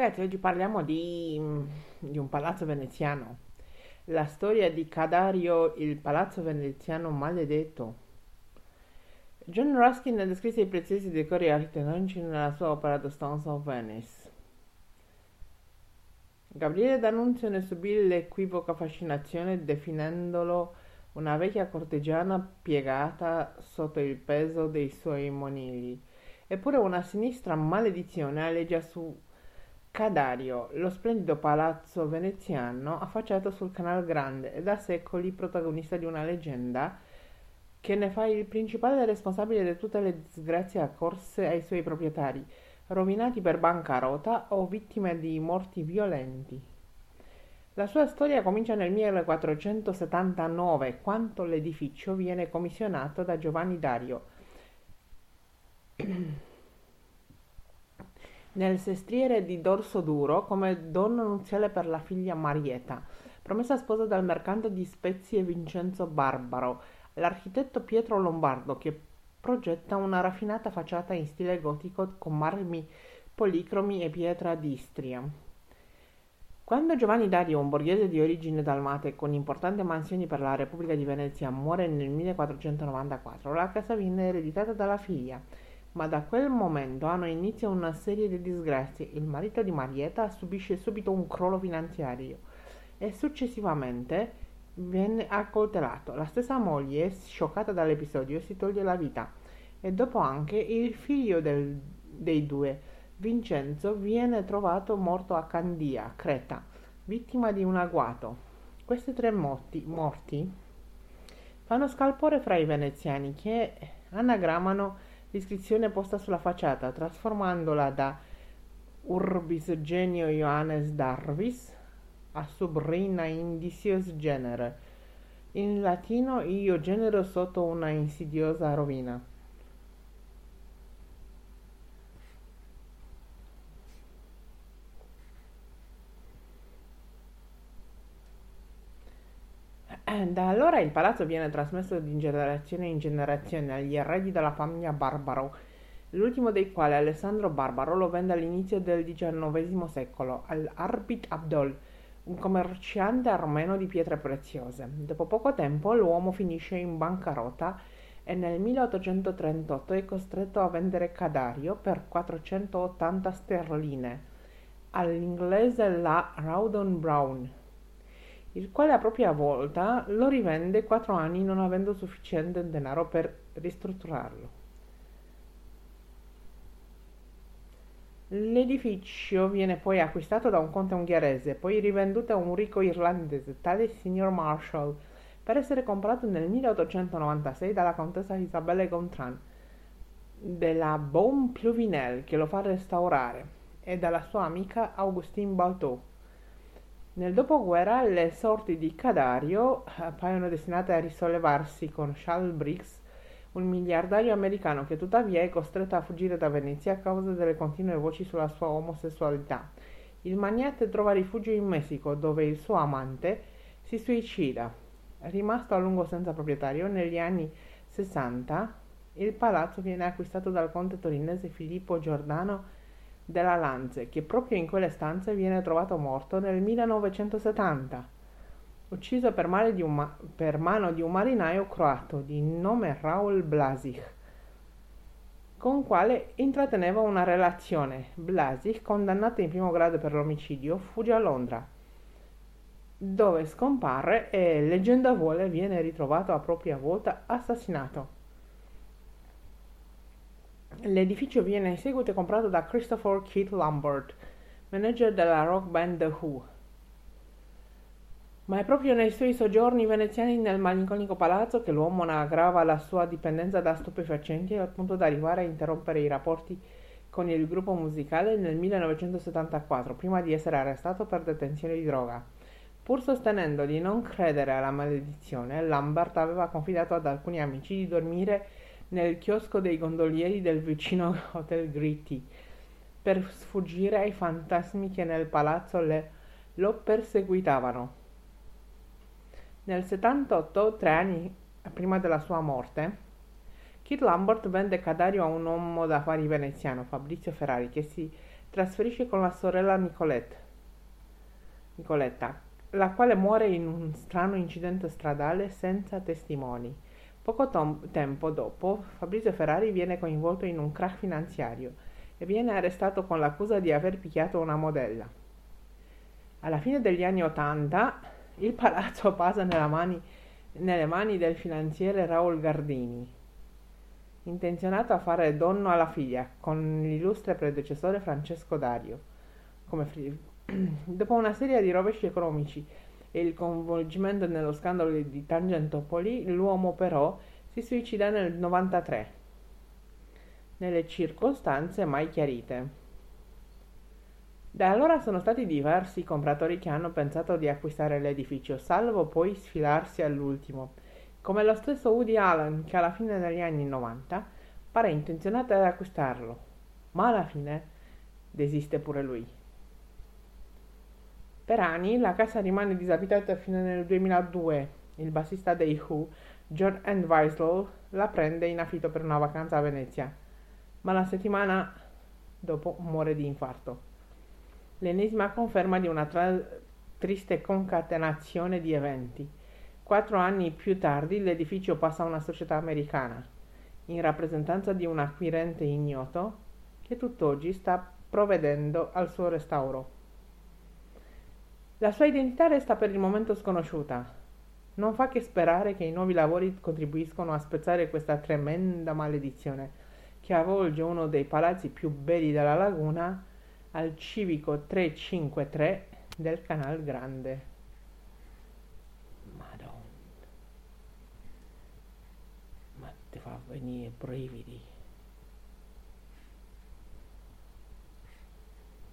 ragazzi, oggi parliamo di, di un palazzo veneziano. La storia di Cadario, il palazzo veneziano maledetto. John Ruskin descrisse i preziosi decori architettonici nella sua opera The Stones of Venice. Gabriele D'Annunzio ne subì l'equivoca fascinazione definendolo una vecchia cortigiana piegata sotto il peso dei suoi monili. Eppure una sinistra maledizione aleggia su Cadario, lo splendido palazzo veneziano affacciato sul Canal Grande e da secoli protagonista di una leggenda che ne fa il principale responsabile di tutte le disgrazie accorse ai suoi proprietari, rovinati per bancarota o vittime di morti violenti. La sua storia comincia nel 1479, quando l'edificio viene commissionato da Giovanni Dario nel sestriere di Dorso Duro come donna nuziale per la figlia Marietta, promessa sposa dal mercante di spezie Vincenzo Barbaro, l'architetto Pietro Lombardo che progetta una raffinata facciata in stile gotico con marmi policromi e pietra d'Istria. Quando Giovanni Dario, un borghese di origine dalmate con importanti mansioni per la Repubblica di Venezia, muore nel 1494, la casa viene ereditata dalla figlia ma da quel momento hanno inizio una serie di disgrazie. Il marito di Marietta subisce subito un crollo finanziario e successivamente viene accoltellato. La stessa moglie, scioccata dall'episodio, si toglie la vita e dopo anche il figlio del, dei due, Vincenzo, viene trovato morto a Candia, Creta, vittima di un agguato. Questi tre morti, morti fanno scalpore fra i veneziani che anagrammano l'iscrizione posta sulla facciata, trasformandola da Urbis Genio Ioannes Darvis a Subrina Indicius Genere, in latino io genero sotto una insidiosa rovina. Eh, da allora il palazzo viene trasmesso di generazione in generazione agli eredi della famiglia Barbaro, l'ultimo dei quali, Alessandro Barbaro, lo vende all'inizio del XIX secolo all'Arbit Abdol, un commerciante armeno di pietre preziose. Dopo poco tempo l'uomo finisce in bancarotta e nel 1838 è costretto a vendere Cadario per 480 sterline all'inglese la Rawdon Brown il quale a propria volta lo rivende quattro anni non avendo sufficiente denaro per ristrutturarlo. L'edificio viene poi acquistato da un conte ungherese, poi rivenduto a un ricco irlandese, tale signor Marshall, per essere comprato nel 1896 dalla contessa Isabelle Gontran della Bon Pluvinel che lo fa restaurare e dalla sua amica Augustine Balteau. Nel dopoguerra le sorti di Cadario appaiono destinate a risollevarsi con Charles Briggs, un miliardario americano che tuttavia è costretto a fuggire da Venezia a causa delle continue voci sulla sua omosessualità. Il magnate trova rifugio in Messico, dove il suo amante si suicida. Rimasto a lungo senza proprietario, negli anni 60 il palazzo viene acquistato dal conte torinese Filippo Giordano della Lanze, che proprio in quelle stanze viene trovato morto nel 1970, ucciso per, ma- per mano di un marinaio croato di nome Raul Blasic, con quale intratteneva una relazione. Blasic, condannato in primo grado per l'omicidio, fugge a Londra, dove scomparre e, leggenda vuole, viene ritrovato a propria volta assassinato. L'edificio viene in seguito comprato da Christopher Keith Lambert, manager della rock band The Who. Ma è proprio nei suoi soggiorni veneziani nel malinconico palazzo che l'uomo aggrava la sua dipendenza da stupefacenti al punto da arrivare a interrompere i rapporti con il gruppo musicale nel 1974, prima di essere arrestato per detenzione di droga. Pur sostenendo di non credere alla maledizione, Lambert aveva confidato ad alcuni amici di dormire nel chiosco dei gondolieri del vicino Hotel Gritti per sfuggire ai fantasmi che nel palazzo le, lo perseguitavano. Nel 78, tre anni prima della sua morte, Kit Lambert vende Cadario a un uomo d'affari veneziano, Fabrizio Ferrari, che si trasferisce con la sorella Nicolette, Nicoletta, la quale muore in un strano incidente stradale senza testimoni. Poco tom- tempo dopo, Fabrizio Ferrari viene coinvolto in un crack finanziario e viene arrestato con l'accusa di aver picchiato una modella. Alla fine degli anni Ottanta, il palazzo passa mani, nelle mani del finanziere Raul Gardini, intenzionato a fare donno alla figlia con l'illustre predecessore Francesco Dario. Fri- Dopo una serie di rovesci economici e il coinvolgimento nello scandalo di Tangentopoli, l'uomo però si suicida nel 93, nelle circostanze mai chiarite. Da allora sono stati diversi compratori che hanno pensato di acquistare l'edificio, salvo poi sfilarsi all'ultimo, come lo stesso Woody Allen che alla fine degli anni 90 pare intenzionato ad acquistarlo, ma alla fine desiste pure lui. Per anni la casa rimane disabitata fino nel 2002. Il bassista dei Who, John Entwistle, la prende in affitto per una vacanza a Venezia, ma la settimana dopo muore di infarto. L'ennesima conferma di una tra- triste concatenazione di eventi. Quattro anni più tardi l'edificio passa a una società americana, in rappresentanza di un acquirente ignoto che tutt'oggi sta provvedendo al suo restauro. La sua identità resta per il momento sconosciuta. Non fa che sperare che i nuovi lavori contribuiscano a spezzare questa tremenda maledizione che avvolge uno dei palazzi più belli della laguna al civico 353 del Canal Grande. Madonna. Ma ti fa venire brividi.